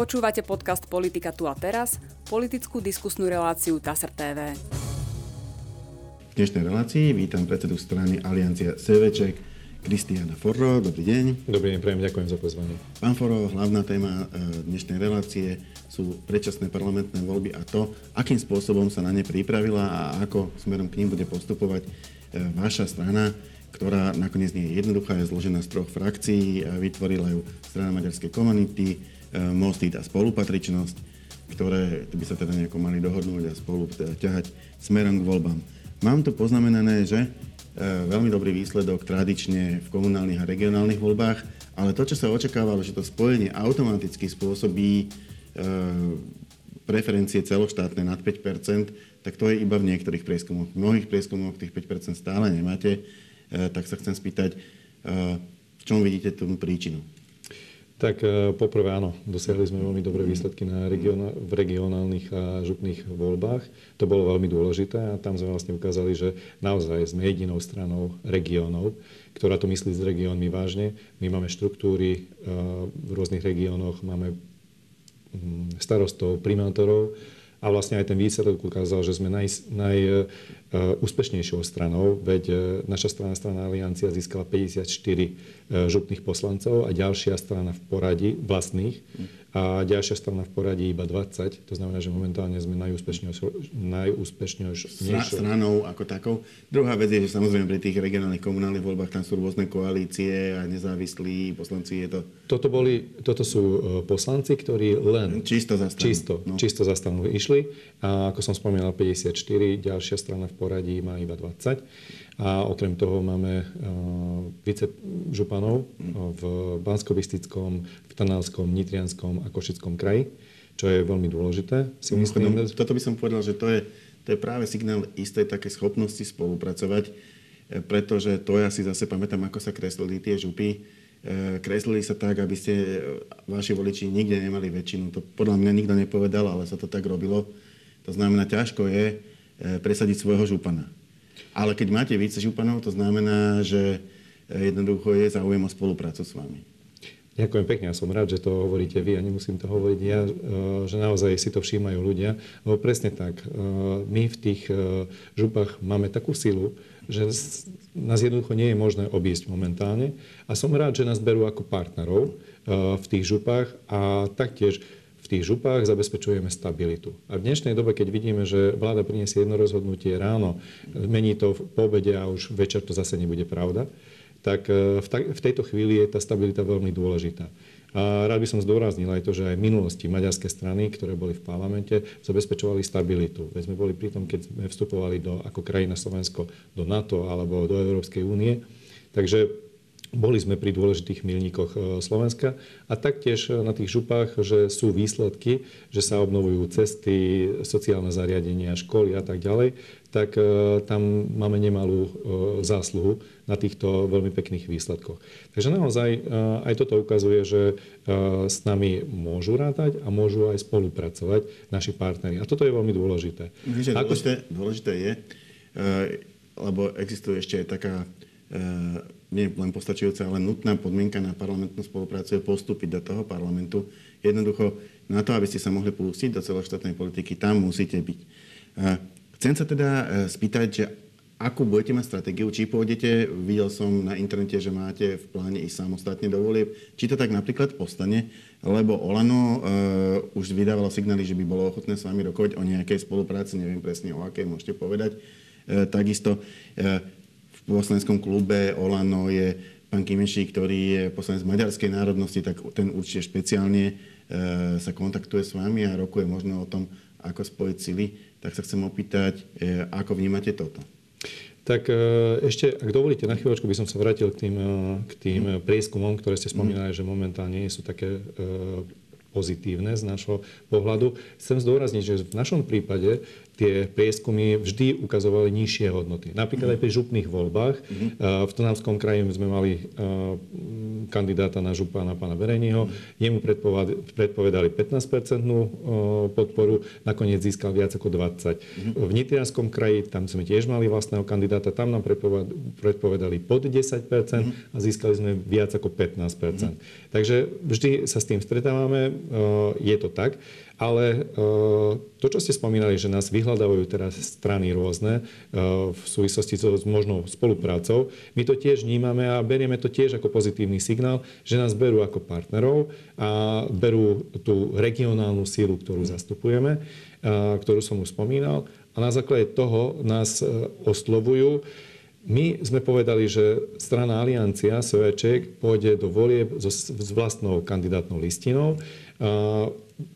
Počúvate podcast Politika tu a teraz, politickú diskusnú reláciu TASR TV. V dnešnej relácii vítam predsedu strany Aliancia Seveček, Kristiana Forro. Dobrý deň. Dobrý deň, prejem, ďakujem za pozvanie. Pán Forro, hlavná téma e, dnešnej relácie sú predčasné parlamentné voľby a to, akým spôsobom sa na ne pripravila a ako smerom k ním bude postupovať e, vaša strana ktorá nakoniec nie je jednoduchá, je zložená z troch frakcií, vytvorila ju strana maďarskej komunity, e, Mostit a spolupatričnosť, ktoré by sa teda nejako mali dohodnúť a spolu teda ťahať smerom k voľbám. Mám tu poznamenané, že e, veľmi dobrý výsledok tradične v komunálnych a regionálnych voľbách, ale to, čo sa očakávalo, že to spojenie automaticky spôsobí e, preferencie celoštátne nad 5% tak to je iba v niektorých prieskumoch. V mnohých prieskumoch tých 5% stále nemáte. Eh, tak sa chcem spýtať, v čom vidíte tú príčinu? Tak eh, poprvé áno, dosiahli sme veľmi dobré výsledky na region, v regionálnych a župných voľbách. To bolo veľmi dôležité a tam sme vlastne ukázali, že naozaj sme jedinou stranou regiónov, ktorá to myslí s regiónmi vážne. My máme štruktúry v rôznych regiónoch, máme hm, starostov, primátorov, a vlastne aj ten výsledok ukázal, že sme naj, najúspešnejšou stranou, veď e, naša strana, strana Aliancia získala 54 e, župných poslancov a ďalšia strana v poradí vlastných a ďalšia strana v poradí iba 20. To znamená, že momentálne sme najúspešnejšou, najúspešnejšou stranou ako takou. Druhá vec je, že samozrejme pri tých regionálnych komunálnych voľbách tam sú rôzne koalície a nezávislí poslanci. Je to... Toto, boli, toto sú e, poslanci, ktorí len čisto za stranu, čisto, no. čisto za stranu išli. A ako som spomínal, 54, ďalšia strana v poradí má iba 20. A okrem toho máme uh, vicežupanov v bansko v Trnavskom, Nitrianskom a Košickom kraji, čo je veľmi dôležité. Si myslím, toto by som povedal, že to je, to je práve signál istej také schopnosti spolupracovať, e, pretože to ja si zase pamätám, ako sa kreslili tie župy. E, kreslili sa tak, aby ste vaši voliči nikde nemali väčšinu. To podľa mňa nikto nepovedal, ale sa to tak robilo. To znamená, ťažko je presadiť svojho župana. Ale keď máte více županov, to znamená, že eh, jednoducho je záujem o spoluprácu s vami. Ďakujem pekne, ja som rád, že to hovoríte vy a nemusím to hovoriť ja, eh, že naozaj si to všímajú ľudia. Lebo presne tak, eh, my v tých župách máme takú silu, že nás jednoducho nie je možné obísť momentálne. A som rád, že nás berú ako partnerov v tých župách a taktiež tých župách zabezpečujeme stabilitu. A v dnešnej dobe, keď vidíme, že vláda priniesie jedno rozhodnutie ráno, mení to po obede a už večer to zase nebude pravda, tak e, v, ta- v tejto chvíli je tá stabilita veľmi dôležitá. A rád by som zdôraznil aj to, že aj v minulosti maďarské strany, ktoré boli v parlamente, zabezpečovali stabilitu. Veď sme boli pri tom, keď sme vstupovali do, ako krajina Slovensko do NATO alebo do Európskej únie. Takže boli sme pri dôležitých milníkoch e, Slovenska a taktiež e, na tých župách, že sú výsledky, že sa obnovujú cesty, sociálne zariadenia, školy a tak ďalej, tak e, tam máme nemalú zásluhu na týchto veľmi pekných výsledkoch. Takže naozaj aj toto ukazuje, že s nami môžu rátať a môžu aj spolupracovať naši partneri. A toto je veľmi dôležité. Víte, Ako... dôležité, dôležité je, lebo existuje ešte aj taká nie len postačujúca, ale nutná podmienka na parlamentnú spoluprácu je postúpiť do toho parlamentu. Jednoducho, na to, aby ste sa mohli pustiť do celoštátnej politiky, tam musíte byť. Chcem sa teda e, spýtať, že akú budete mať stratégiu, či pôjdete, videl som na internete, že máte v pláne ísť samostatne do volieb, či to tak napríklad ostane, lebo Olano uh, už vydávalo signály, že by bolo ochotné s vami rokovať o nejakej spolupráci, neviem presne o akej, môžete povedať. Uh, takisto uh, v poslaneckom klube Olano je pán Kimeši, ktorý je poslanec maďarskej národnosti, tak ten určite špeciálne e, sa kontaktuje s vami a rokuje možno o tom, ako spojiť sily. Tak sa chcem opýtať, e, ako vnímate toto? Tak e, ešte, ak dovolíte, na chvíľočku by som sa vrátil k tým, k tým prieskumom, ktoré ste spomínali, mm. že momentálne nie sú také pozitívne z našho pohľadu. Chcem zdôrazniť, že v našom prípade tie prieskumy vždy ukazovali nižšie hodnoty. Napríklad aj pri župných voľbách. Mm-hmm. V Trnavskom kraji sme mali kandidáta na župa na pána Bereniho. Mm-hmm. Jemu predpovedali 15-percentnú podporu, nakoniec získal viac ako 20. Mm-hmm. V Nitrianskom kraji, tam sme tiež mali vlastného kandidáta, tam nám predpovedali pod 10 mm-hmm. a získali sme viac ako 15 mm-hmm. Takže vždy sa s tým stretávame, je to tak. Ale e, to, čo ste spomínali, že nás vyhľadávajú teraz strany rôzne e, v súvislosti s možnou spoluprácou, my to tiež vnímame a berieme to tiež ako pozitívny signál, že nás berú ako partnerov a berú tú regionálnu sílu, ktorú zastupujeme, e, ktorú som už spomínal. A na základe toho nás oslovujú. My sme povedali, že strana Aliancia, Soveček, pôjde do volieb s vlastnou kandidátnou listinou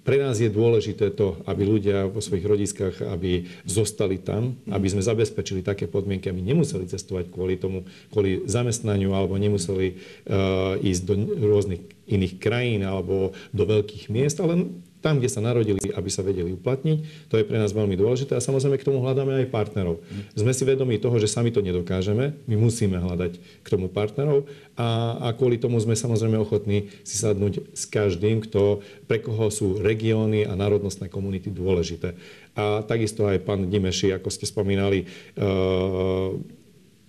pre nás je dôležité to, aby ľudia vo svojich rodiskách, aby zostali tam, aby sme zabezpečili také podmienky, aby nemuseli cestovať kvôli tomu, kvôli zamestnaniu alebo nemuseli uh, ísť do rôznych iných krajín alebo do veľkých miest, ale tam, kde sa narodili, aby sa vedeli uplatniť. To je pre nás veľmi dôležité a samozrejme k tomu hľadáme aj partnerov. Sme si vedomi toho, že sami to nedokážeme, my musíme hľadať k tomu partnerov a, a kvôli tomu sme samozrejme ochotní si sadnúť s každým, kto, pre koho sú regióny a národnostné komunity dôležité. A takisto aj pán Dimeši, ako ste spomínali, uh,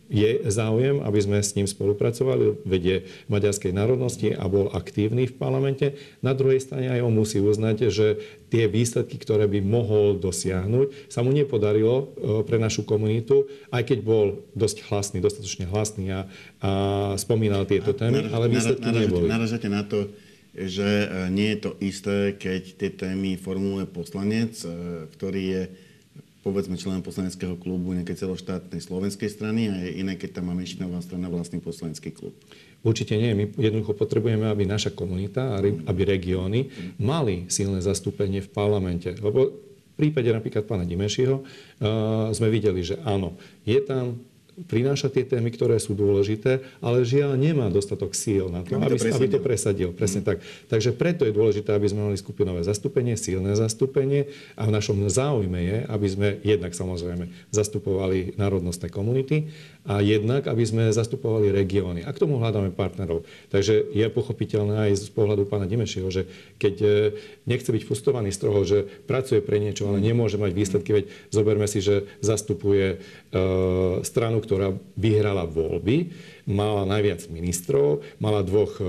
je záujem, aby sme s ním spolupracovali, vedie maďarskej národnosti a bol aktívny v parlamente. Na druhej strane aj on musí uznať, že tie výsledky, ktoré by mohol dosiahnuť, sa mu nepodarilo e, pre našu komunitu, aj keď bol dosť hlasný, dostatočne hlasný a, a spomínal tieto témy, ale výsledky neboli. Naražate na to, že e, nie je to isté, keď tie témy formuluje poslanec, e, ktorý je povedzme členom poslaneckého klubu nejakej celoštátnej slovenskej strany a je iné, keď tam má menšinová strana vlastný poslanecký klub. Určite nie. My jednoducho potrebujeme, aby naša komunita, aby regióny mali silné zastúpenie v parlamente. Lebo v prípade napríklad pána Dimešiho uh, sme videli, že áno, je tam prináša tie témy, ktoré sú dôležité, ale žiaľ nemá dostatok síl na to, aby, to aby to presadil. Presne mm. tak. Takže preto je dôležité, aby sme mali skupinové zastúpenie, silné zastúpenie a v našom záujme je, aby sme jednak samozrejme zastupovali národnostné komunity a jednak, aby sme zastupovali regióny. A k tomu hľadáme partnerov. Takže je pochopiteľné aj z pohľadu pána Dimešiho, že keď e, nechce byť frustrovaný z toho, že pracuje pre niečo, ale nemôže mať výsledky, veď zoberme si, že zastupuje uh, stranu, ktorá vyhrala voľby, mala najviac ministrov, mala dvoch, e,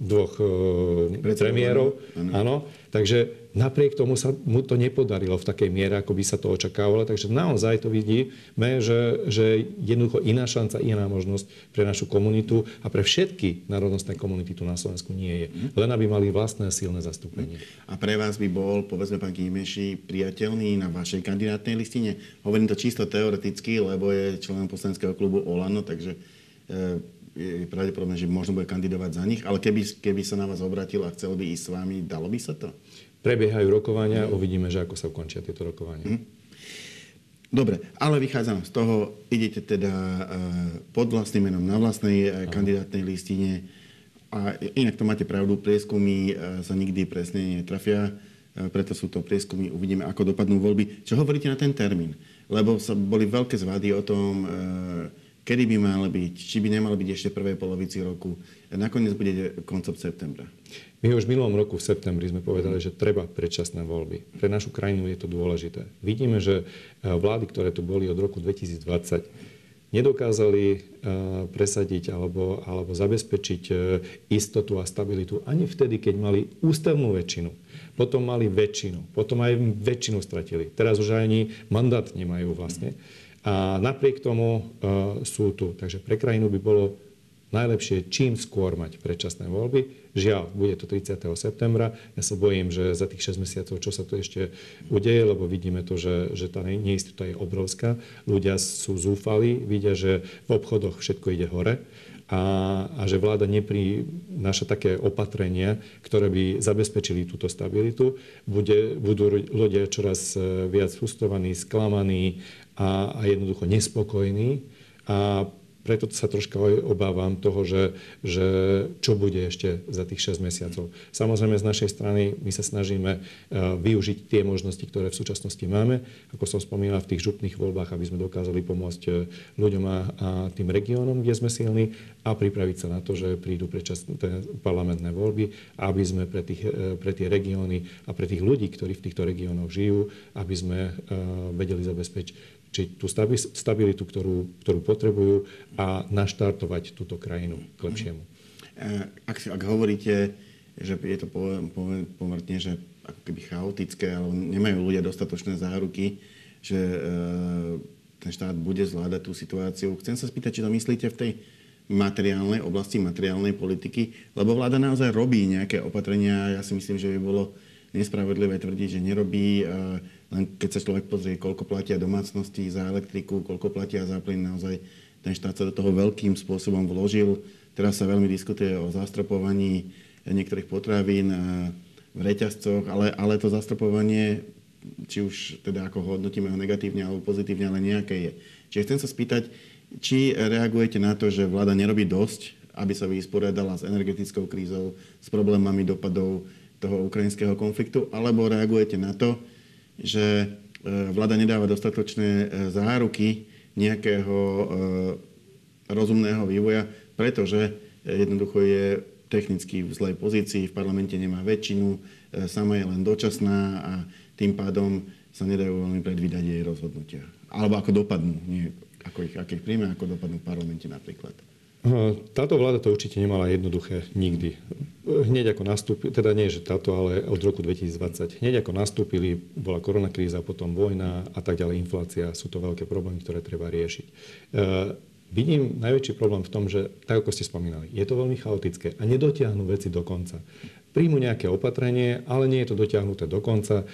dvoch e, premiérov. Áno. Takže napriek tomu sa mu to nepodarilo v takej miere, ako by sa to očakávalo. Takže naozaj to vidíme, že, že jednoducho iná šanca, iná možnosť pre našu komunitu a pre všetky národnostné komunity tu na Slovensku nie je. Len aby mali vlastné silné zastúpenie. A pre vás by bol, povedzme, pán Kimeši, priateľný na vašej kandidátnej listine? Hovorím to čisto teoreticky, lebo je členom poslaneckého klubu Olano, takže je pravdepodobné, že možno bude kandidovať za nich, ale keby, keby sa na vás obratil a chcel by ísť s vami, dalo by sa to? Prebiehajú rokovania, uvidíme, že ako sa ukončia tieto rokovania. Mm. Dobre, ale vychádzam z toho, idete teda uh, pod vlastným menom na vlastnej uh, kandidátnej listine a inak to máte pravdu, prieskumy uh, sa nikdy presne netrafia, preto sú to prieskumy, uvidíme, ako dopadnú voľby. Čo hovoríte na ten termín? Lebo sa boli veľké zvady o tom, kedy by mal byť, či by nemal byť ešte v prvej polovici roku. Nakoniec bude koncom septembra. My už v minulom roku v septembri sme povedali, že treba predčasné voľby. Pre našu krajinu je to dôležité. Vidíme, že e, vlády, ktoré tu boli od roku 2020, nedokázali e, presadiť alebo, alebo zabezpečiť e, istotu a stabilitu ani vtedy, keď mali ústavnú väčšinu. Potom mali väčšinu. Potom aj väčšinu stratili. Teraz už ani mandát nemajú vlastne. A napriek tomu uh, sú tu. Takže pre krajinu by bolo najlepšie čím skôr mať predčasné voľby. Žiaľ, bude to 30. septembra. Ja sa bojím, že za tých 6 mesiacov, čo sa tu ešte udeje, lebo vidíme to, že, že tá neistota je obrovská. Ľudia sú zúfali, vidia, že v obchodoch všetko ide hore a, a že vláda neprináša také opatrenia, ktoré by zabezpečili túto stabilitu. Bude, budú ľudia čoraz e, viac frustrovaní, sklamaní, a, a jednoducho nespokojní. A preto sa troška obávam toho, že, že čo bude ešte za tých 6 mesiacov. Samozrejme z našej strany my sa snažíme e, využiť tie možnosti, ktoré v súčasnosti máme. Ako som spomínal v tých župných voľbách, aby sme dokázali pomôcť e, ľuďom a, a tým regiónom, kde sme silní a pripraviť sa na to, že prídu predčasné parlamentné voľby, aby sme pre, tých, e, pre tie regióny a pre tých ľudí, ktorí v týchto regiónoch žijú, aby sme vedeli zabezpečiť či tú stabilitu, ktorú, ktorú potrebujú a naštartovať túto krajinu k lepšiemu. Ak, ak hovoríte, že je to pomerne, že ako keby chaotické, alebo nemajú ľudia dostatočné záruky, že e, ten štát bude zvládať tú situáciu. Chcem sa spýtať, či to myslíte v tej materiálnej oblasti, materiálnej politiky, lebo vláda naozaj robí nejaké opatrenia. Ja si myslím, že by bolo nespravodlivé tvrdiť, že nerobí. Len keď sa človek pozrie, koľko platia domácnosti za elektriku, koľko platia za plyn, naozaj ten štát sa do toho veľkým spôsobom vložil. Teraz sa veľmi diskutuje o zastropovaní niektorých potravín v reťazcoch, ale, ale to zastropovanie, či už teda ako hodnotíme ho negatívne alebo pozitívne, ale nejaké je. Čiže chcem sa spýtať, či reagujete na to, že vláda nerobí dosť, aby sa vysporiadala s energetickou krízou, s problémami dopadov toho ukrajinského konfliktu, alebo reagujete na to, že e, vláda nedáva dostatočné e, záruky nejakého e, rozumného vývoja, pretože jednoducho je technicky v zlej pozícii, v parlamente nemá väčšinu, sama je len dočasná a tým pádom sa nedajú veľmi predvídať jej rozhodnutia. Alebo ako dopadnú, nie ako ich, aké ich príjme, ako dopadnú v parlamente napríklad. Táto vláda to určite nemala jednoduché nikdy. Hneď ako nastúpili, teda nie, že táto, ale od roku 2020. Hneď ako nastúpili, bola koronakríza, potom vojna a tak ďalej, inflácia. Sú to veľké problémy, ktoré treba riešiť. E, vidím najväčší problém v tom, že, tak ako ste spomínali, je to veľmi chaotické a nedotiahnu veci do konca príjmu nejaké opatrenie, ale nie je to dotiahnuté do konca.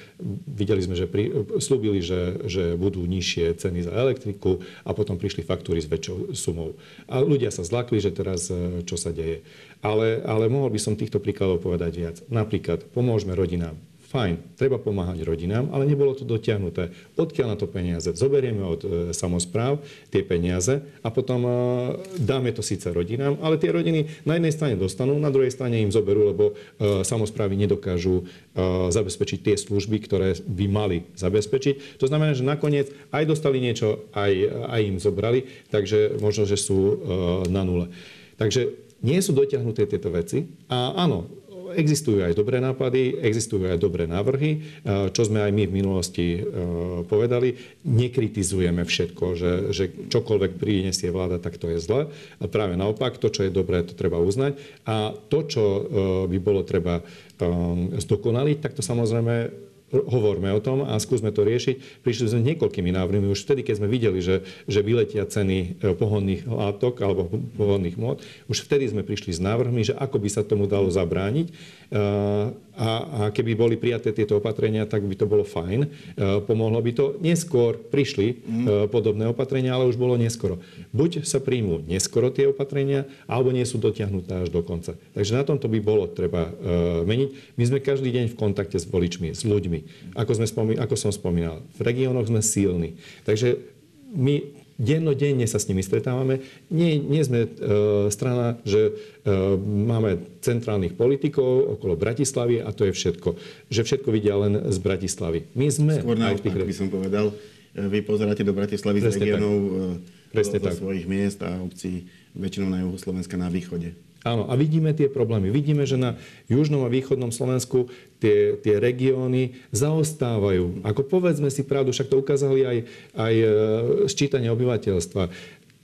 Videli sme, že pri, slúbili, že, že budú nižšie ceny za elektriku a potom prišli faktúry s väčšou sumou. A ľudia sa zlakli, že teraz e, čo sa deje. Ale, ale mohol by som týchto príkladov povedať viac. Napríklad, pomôžme rodinám Fajn, treba pomáhať rodinám, ale nebolo to dotiahnuté. Odkiaľ na to peniaze? Zoberieme od e, samozpráv tie peniaze a potom e, dáme to síce rodinám, ale tie rodiny na jednej strane dostanú, na druhej strane im zoberú, lebo e, samozprávy nedokážu e, zabezpečiť tie služby, ktoré by mali zabezpečiť. To znamená, že nakoniec aj dostali niečo, aj, aj im zobrali, takže možno, že sú e, na nule. Takže nie sú dotiahnuté tieto veci. A áno, existujú aj dobré nápady, existujú aj dobré návrhy, e, čo sme aj my v minulosti e, povedali. Nekritizujeme všetko, že, že čokoľvek prinesie vláda, tak to je zle. Práve naopak, to, čo je dobré, to treba uznať. A to, čo e, by bolo treba zdokonaliť, tak to samozrejme hovorme o tom a skúsme to riešiť. Prišli sme niekoľkými návrhmi už vtedy, keď sme videli, že, že vyletia ceny e, pohodných látok alebo pohodných mód. Už vtedy sme prišli s návrhmi, že ako by sa tomu dalo zabrániť. E, a, a keby boli prijaté tieto opatrenia, tak by to bolo fajn. E, pomohlo by to. Neskôr prišli mm. podobné opatrenia, ale už bolo neskoro. Buď sa príjmú neskoro tie opatrenia, alebo nie sú dotiahnuté až do konca. Takže na tomto by bolo treba meniť. My sme každý deň v kontakte s voličmi, s ľuďmi. Ako, sme spomí, ako som spomínal, v regiónoch sme silní. Takže my dennodenne sa s nimi stretávame. Nie, nie sme e, strana, že e, máme centrálnych politikov okolo Bratislavy a to je všetko. Že všetko vidia len z Bratislavy. My sme Skôr aj v tých... by som povedal, e, vy pozeráte do Bratislavy Presne z regiónov e, zo svojich miest a obcí, väčšinou na juhu Slovenska na východe. Áno, a vidíme tie problémy. Vidíme, že na južnom a východnom Slovensku tie, tie regióny zaostávajú. Ako povedzme si pravdu, však to ukázali aj, aj e, sčítanie obyvateľstva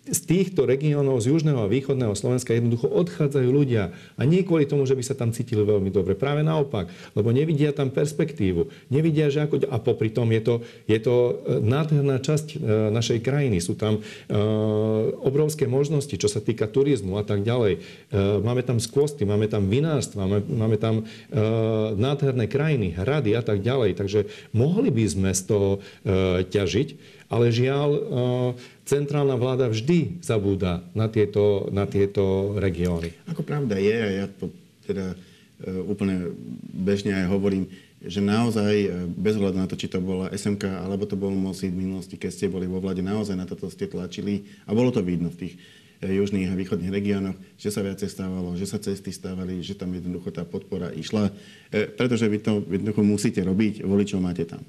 z týchto regiónov, z južného a východného Slovenska jednoducho odchádzajú ľudia. A nie kvôli tomu, že by sa tam cítili veľmi dobre. Práve naopak. Lebo nevidia tam perspektívu. Nevidia, že ako... A popri tom je to, je to e, nádherná časť e, našej krajiny. Sú tam uh, obrovské možnosti, čo sa týka turizmu a tak ďalej. Uh, máme tam skvosty, máme tam vinárstva, máme, máme tam uh, nádherné krajiny, hrady a tak ďalej. Takže mohli by sme z toho ťažiť. Ale žiaľ, centrálna vláda vždy zabúda na tieto, na tieto regióny. Ako pravda je, a ja to teda e, úplne bežne aj hovorím, že naozaj, e, bez hľadu na to, či to bola SMK, alebo to bol MOSI v minulosti, keď ste boli vo vlade, naozaj na toto ste tlačili a bolo to vidno v tých južných a východných regiónoch, že sa viacej stávalo, že sa cesty stávali, že tam jednoducho tá podpora išla, pretože vy to jednoducho musíte robiť, voličov máte tam.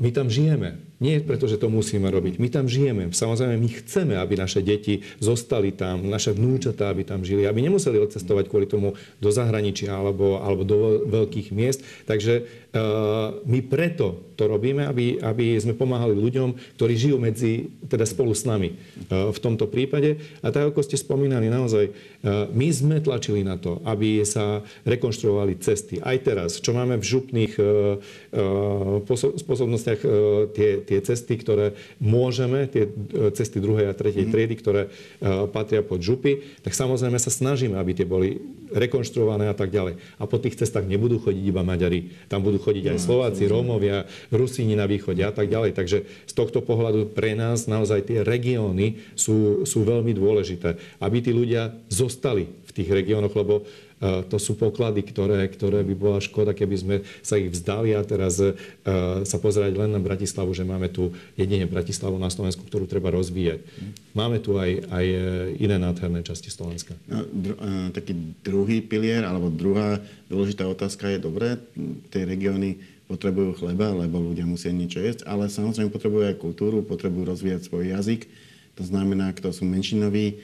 My tam žijeme. Nie preto, že to musíme robiť. My tam žijeme. Samozrejme, my chceme, aby naše deti zostali tam, naše vnúčatá, aby tam žili, aby nemuseli odcestovať kvôli tomu do zahraničia alebo, alebo do veľkých miest. Takže uh, my preto to robíme, aby, aby sme pomáhali ľuďom, ktorí žijú medzi, teda spolu s nami uh, v tomto prípade. A tak, ako ste spomínali, naozaj, uh, my sme tlačili na to, aby sa rekonštruovali cesty. Aj teraz, čo máme v župných spôsobnostiach tie, tie tie cesty, ktoré môžeme, tie e, cesty druhej a tretej mm. triedy, ktoré e, patria pod župy, tak samozrejme sa snažíme, aby tie boli rekonštruované a tak ďalej. A po tých cestách nebudú chodiť iba Maďari, tam budú chodiť aj no, Slováci, Rómovia, Rusíni na východe a tak ďalej. Takže z tohto pohľadu pre nás naozaj tie regióny sú, sú veľmi dôležité, aby tí ľudia zostali v tých regiónoch, lebo to sú poklady, ktoré, ktoré by bola škoda, keby sme sa ich vzdali a teraz e, sa pozerať len na Bratislavu, že máme tu jedine Bratislavu na Slovensku, ktorú treba rozvíjať. Máme tu aj, aj e, iné nádherné časti Slovenska. No, dru, e, taký druhý pilier, alebo druhá dôležitá otázka je, dobré, tie regióny potrebujú chleba, lebo ľudia musia niečo jesť, ale samozrejme potrebujú aj kultúru, potrebujú rozvíjať svoj jazyk. To znamená, kto sú menšinoví,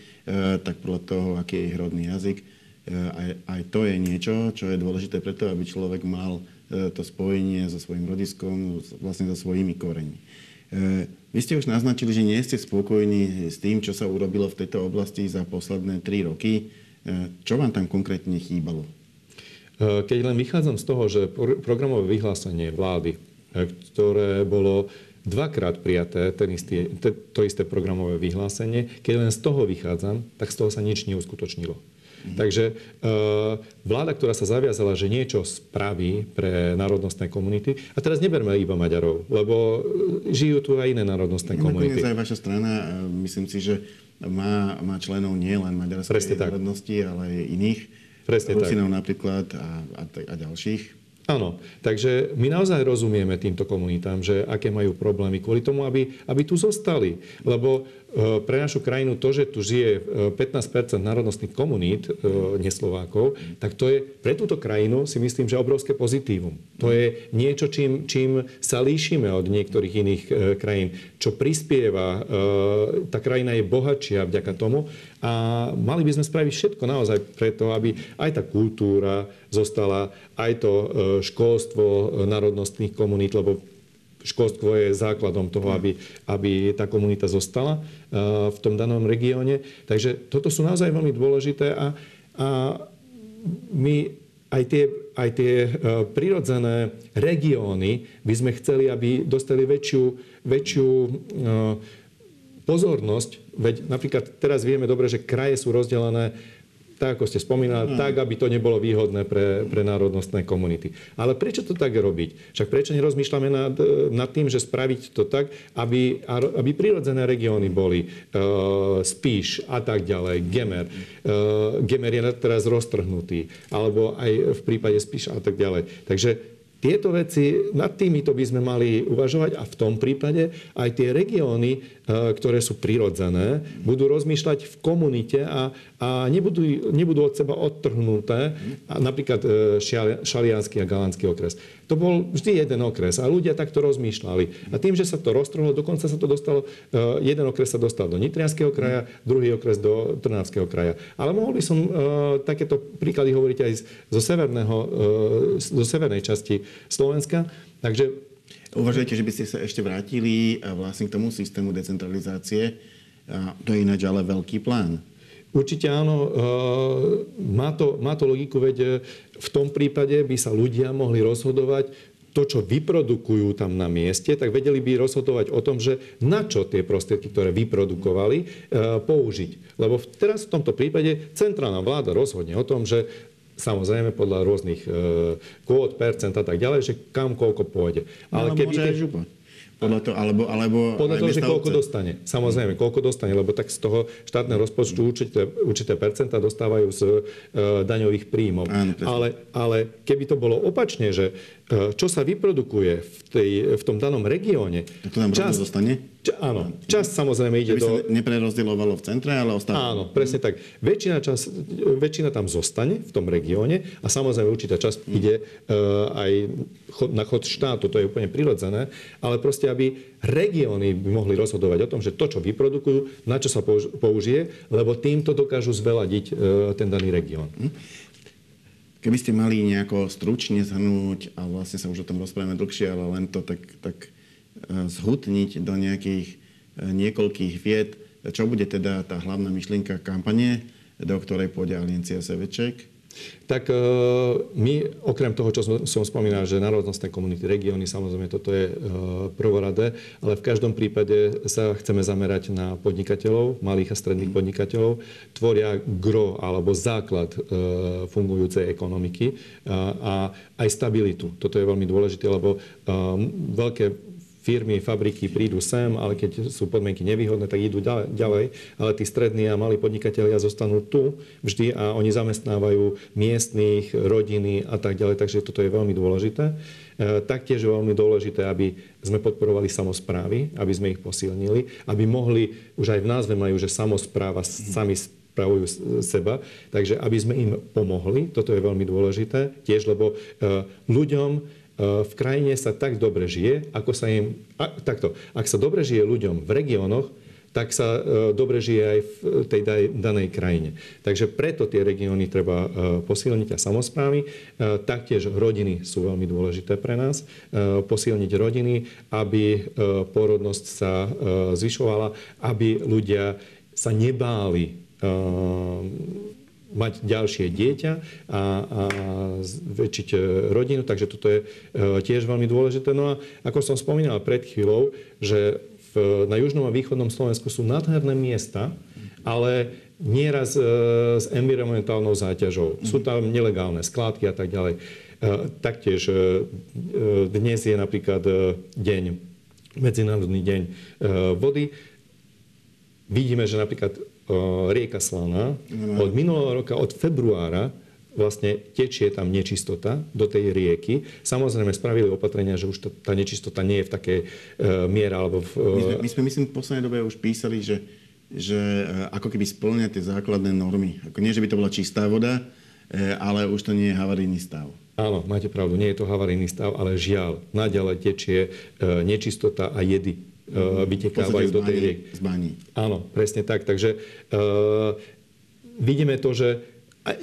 tak podľa toho, aký je ich rodný jazyk, E, aj, aj to je niečo, čo je dôležité preto, aby človek mal e, to spojenie so svojím rodiskom, vlastne so svojimi koreňmi. E, vy ste už naznačili, že nie ste spokojní s tým, čo sa urobilo v tejto oblasti za posledné tri roky. Čo vám tam konkrétne chýbalo? Keď len vychádzam z toho, že programové vyhlásenie vlády, ktoré bolo dvakrát prijaté, ten istý, to isté programové vyhlásenie, keď len z toho vychádzam, tak z toho sa nič neuskutočnilo. Mm-hmm. Takže uh, vláda, ktorá sa zaviazala, že niečo spraví pre národnostné komunity, a teraz neberme iba Maďarov, lebo e, žijú tu aj iné národnostné komunity. aj vaša strana, e, myslím si, že má, má členov nie len maďarskej národnosti, ale aj iných. Presne Rusinov tak. napríklad a, a, a ďalších. Áno, takže my naozaj rozumieme týmto komunitám, že aké majú problémy kvôli tomu, aby, aby tu zostali. Lebo e, pre našu krajinu to, že tu žije 15 e, národnostných komunít, e, neslovákov, tak to je pre túto krajinu si myslím, že obrovské pozitívum. To je niečo, čím, čím sa líšime od niektorých iných krajín, čo prispieva. Tá krajina je bohatšia vďaka tomu a mali by sme spraviť všetko naozaj preto, aby aj tá kultúra zostala, aj to e, školstvo e, národnostných komunít, lebo školstvo je základom toho, aby, aby tá komunita zostala e, v tom danom regióne. Takže toto sú naozaj veľmi dôležité a, a my aj tie, aj tie prirodzené regióny by sme chceli, aby dostali väčšiu, väčšiu pozornosť, veď napríklad teraz vieme dobre, že kraje sú rozdelené tak ako ste spomínali, mm. tak, aby to nebolo výhodné pre, pre národnostné komunity. Ale prečo to tak robiť? Však prečo nerozmýšľame nad, nad tým, že spraviť to tak, aby, aby prirodzené regióny boli uh, Spíš a tak ďalej, Gemer. Uh, Gemer je teraz roztrhnutý, alebo aj v prípade Spíš a tak ďalej. Takže tieto veci, nad týmito by sme mali uvažovať a v tom prípade aj tie regióny, e, ktoré sú prirodzené, budú rozmýšľať v komunite a, a nebudú, nebudú od seba odtrhnuté, napríklad e, Šalianský a Galanský okres. To bol vždy jeden okres a ľudia takto rozmýšľali. A tým, že sa to roztrhlo, dokonca sa to dostalo, e, jeden okres sa dostal do Nitrianského kraja, druhý okres do Trnavského kraja. Ale mohol by som e, takéto príklady hovoriť aj zo, severného, e, zo severnej časti Slovenska. Takže Uvažujete, že by ste sa ešte vrátili vlastne k tomu systému decentralizácie? To je ináč ale veľký plán. Určite áno, má to, má to logiku, veď v tom prípade by sa ľudia mohli rozhodovať to, čo vyprodukujú tam na mieste, tak vedeli by rozhodovať o tom, že na čo tie prostriedky, ktoré vyprodukovali, e, použiť. Lebo teraz v tomto prípade centrálna vláda rozhodne o tom, že samozrejme podľa rôznych e, kvót, percent a tak ďalej, že kam koľko pôjde. Ale, ale keby tie... Podľa toho, alebo, alebo Podľa toho, že koľko dostane. Samozrejme, koľko dostane, lebo tak z toho štátneho rozpočtu určité, určité percenta dostávajú z e, daňových príjmov. Áno, ale, ale keby to bolo opačne, že čo sa vyprodukuje v, tej, v tom danom regióne... To nám čas, zostane? Ča, áno, čas samozrejme ide do... sa neprerozdielovalo v centre, ale ostalo. Áno, presne tak. Väčšina, čas, väčšina tam zostane v tom regióne a samozrejme určitá časť hmm. ide uh, aj chod, na chod štátu, to je úplne prirodzené, ale proste, aby regióny by mohli rozhodovať o tom, že to, čo vyprodukujú, na čo sa použije, lebo týmto dokážu zveladiť uh, ten daný región. Hmm. Keby ste mali nejako stručne zhrnúť, a vlastne sa už o tom rozprávame dlhšie, ale len to tak, tak e, zhutniť do nejakých e, niekoľkých vied, čo bude teda tá hlavná myšlienka kampane, do ktorej pôjde Aliencia Seveček? Tak e, my, okrem toho, čo som spomínal, že národnostné komunity, regióny, samozrejme toto je e, prvoradé, ale v každom prípade sa chceme zamerať na podnikateľov, malých a stredných podnikateľov, tvoria gro alebo základ e, fungujúcej ekonomiky a aj stabilitu. Toto je veľmi dôležité, lebo veľké firmy, fabriky prídu sem, ale keď sú podmienky nevýhodné, tak idú ďalej. Ale tí strední a malí podnikatelia zostanú tu vždy a oni zamestnávajú miestných, rodiny a tak ďalej. Takže toto je veľmi dôležité. E, taktiež je veľmi dôležité, aby sme podporovali samozprávy, aby sme ich posilnili, aby mohli, už aj v názve majú, že samozpráva sami spravujú seba, takže aby sme im pomohli, toto je veľmi dôležité, tiež lebo e, ľuďom v krajine sa tak dobre žije, ako sa im... A, takto, ak sa dobre žije ľuďom v regiónoch, tak sa e, dobre žije aj v tej daj, danej krajine. Takže preto tie regióny treba e, posilniť a samozprávy. E, taktiež rodiny sú veľmi dôležité pre nás. E, posilniť rodiny, aby e, porodnosť sa e, zvyšovala, aby ľudia sa nebáli e, mať ďalšie dieťa a, a zväčšiť e, rodinu, takže toto je e, tiež veľmi dôležité. No a ako som spomínal pred chvíľou, že v, na južnom a východnom Slovensku sú nádherné miesta, ale nieraz e, s environmentálnou záťažou. Sú tam nelegálne skládky a tak ďalej. Taktiež dnes je napríklad deň, Medzinárodný deň vody. Vidíme, že napríklad rieka Slana. Od minulého roka, od februára, vlastne tečie tam nečistota do tej rieky. Samozrejme spravili opatrenia, že už tá, tá nečistota nie je v takej uh, miere alebo v... Uh... My, sme, my sme, myslím, v poslednej dobe už písali, že, že uh, ako keby splňa tie základné normy. Ako nie, že by to bola čistá voda, uh, ale už to nie je havarijný stav. Áno, máte pravdu, nie je to havarijný stav, ale žiaľ, naďalej tečie uh, nečistota a jedy vytekávajú do tej. Zbaní. Áno, presne tak. Takže uh, vidíme to, že a,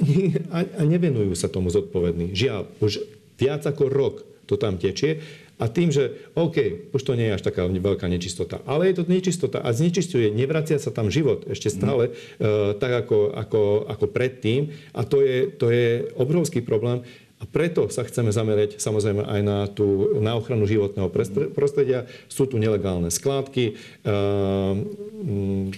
a, a nevenujú sa tomu zodpovední. Žiaľ, už viac ako rok to tam tečie a tým, že OK, už to nie je až taká veľká nečistota, ale je to nečistota a znečistuje, nevracia sa tam život ešte stále, mm. uh, tak ako, ako, ako predtým a to je, to je obrovský problém. A preto sa chceme zamerať samozrejme aj na, tú, na ochranu životného prostredia. Sú tu nelegálne skládky, uh,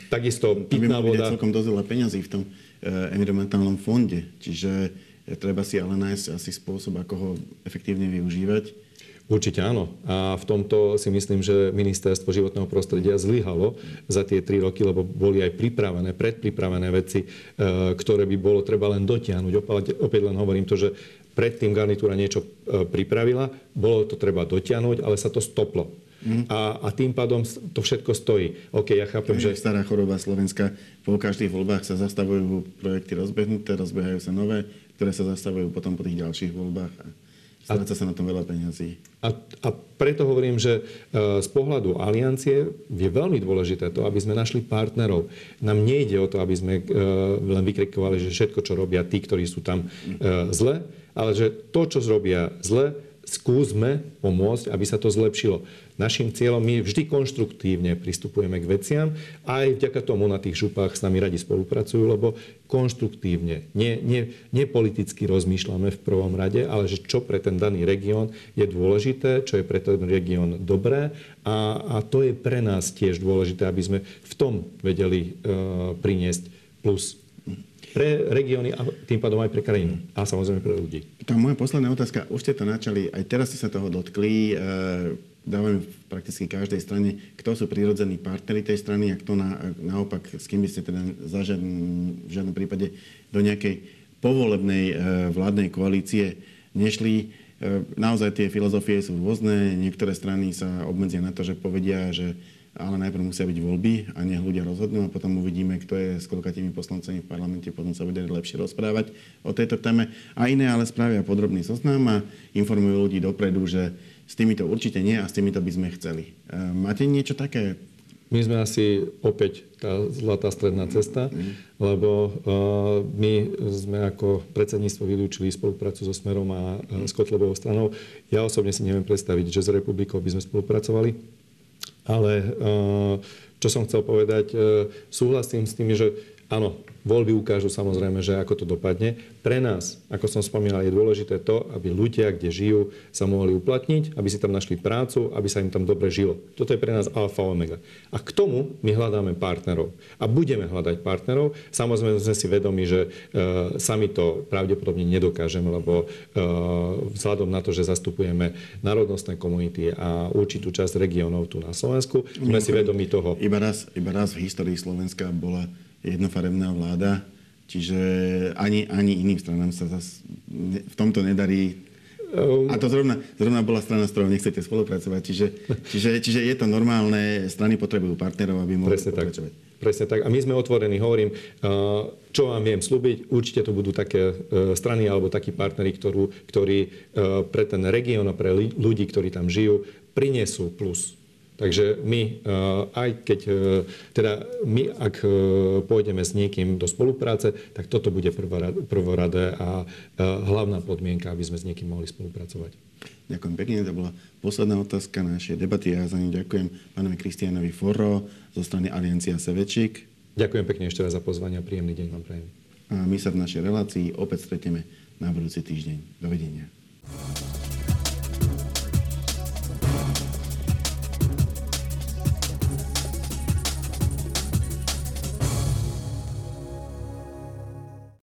takisto pitná voda. celkom dosť veľa peňazí v tom uh, environmentálnom fonde, čiže treba si ale nájsť asi spôsob, ako ho efektívne využívať. Určite áno. A v tomto si myslím, že ministerstvo životného prostredia zlyhalo za tie tri roky, lebo boli aj pripravené, predpripravené veci, e, ktoré by bolo treba len dotiahnuť. Opäť len hovorím to, že predtým garnitúra niečo e, pripravila, bolo to treba dotiahnuť, ale sa to stoplo. Mm. A, a tým pádom to všetko stojí. OK, ja chápem, že... Stará choroba Slovenska. Po každých voľbách sa zastavujú projekty rozbehnuté, rozbehajú sa nové, ktoré sa zastavujú potom po tých ďalších voľbách. A stráca sa na tom veľa peňazí. A, a preto hovorím, že e, z pohľadu aliancie je veľmi dôležité to, aby sme našli partnerov. Nám nejde o to, aby sme e, len vykrikovali, že všetko, čo robia tí, ktorí sú tam zle, ale že to, čo zrobia zle, skúsme pomôcť, aby sa to zlepšilo. Našim cieľom, my vždy konštruktívne pristupujeme k veciam aj vďaka tomu na tých župách s nami radi spolupracujú, lebo konštruktívne, nie, nie, rozmýšľame v prvom rade, ale že čo pre ten daný región je dôležité, čo je pre ten región dobré a, a to je pre nás tiež dôležité, aby sme v tom vedeli uh, priniesť plus pre regióny a tým pádom aj pre krajinu. A samozrejme pre ľudí. Tá moja posledná otázka, už ste to načali, aj teraz ste sa toho dotkli. E, dávame prakticky každej strane, kto sú prirodzení partnery tej strany a kto na, naopak, s kým by ste teda za žiadn, v žiadnom prípade do nejakej povolebnej e, vládnej koalície nešli. naozaj tie filozofie sú rôzne. Niektoré strany sa obmedzia na to, že povedia, že ale najprv musia byť voľby a nech ľudia rozhodnú a potom uvidíme, kto je s koľkatými poslancami v parlamente, potom sa bude lepšie rozprávať o tejto téme. A iné ale spravia podrobný zoznam a informujú ľudí dopredu, že s týmito určite nie a s týmito by sme chceli. Máte niečo také my sme asi opäť tá zlatá stredná cesta, mm. lebo uh, my sme ako predsedníctvo vylúčili spoluprácu so Smerom a uh, s Kotlebovou stranou. Ja osobne si neviem predstaviť, že s Republikou by sme spolupracovali, ale uh, čo som chcel povedať, uh, súhlasím s tým, že áno, Voľby ukážu samozrejme, že ako to dopadne. Pre nás, ako som spomínal, je dôležité to, aby ľudia, kde žijú, sa mohli uplatniť, aby si tam našli prácu, aby sa im tam dobre žilo. Toto je pre nás alfa omega. A k tomu my hľadáme partnerov. A budeme hľadať partnerov. Samozrejme sme si vedomi, že e, sami to pravdepodobne nedokážeme, lebo e, vzhľadom na to, že zastupujeme národnostné komunity a určitú časť regiónov tu na Slovensku, sme si vedomi toho. Iba raz, iba raz v histórii Slovenska bola jednofarebná vláda, čiže ani, ani iným stranám sa zas v tomto nedarí. A to zrovna, zrovna bola strana, s ktorou nechcete spolupracovať. Čiže, čiže, čiže je to normálne, strany potrebujú partnerov, aby mohli Presne spolupracovať. Tak. Presne tak. A my sme otvorení, hovorím, čo vám viem slúbiť, určite to budú také e, strany alebo takí partneri, ktorú, ktorí e, pre ten región a pre ľudí, ktorí tam žijú, prinesú plus. Takže my, eh, aj keď, eh, teda my, ak eh, pôjdeme s niekým do spolupráce, tak toto bude prvoradé a hlavná podmienka, aby sme s niekým mohli spolupracovať. Ďakujem pekne, to bola posledná otázka našej debaty. Ja za ňu ďakujem pánovi Kristianovi Forro zo strany Aliancia Sevečík. Ďakujem pekne ešte raz za pozvanie a príjemný deň vám prajem. A my sa v našej relácii opäť stretneme na budúci týždeň. Dovidenia.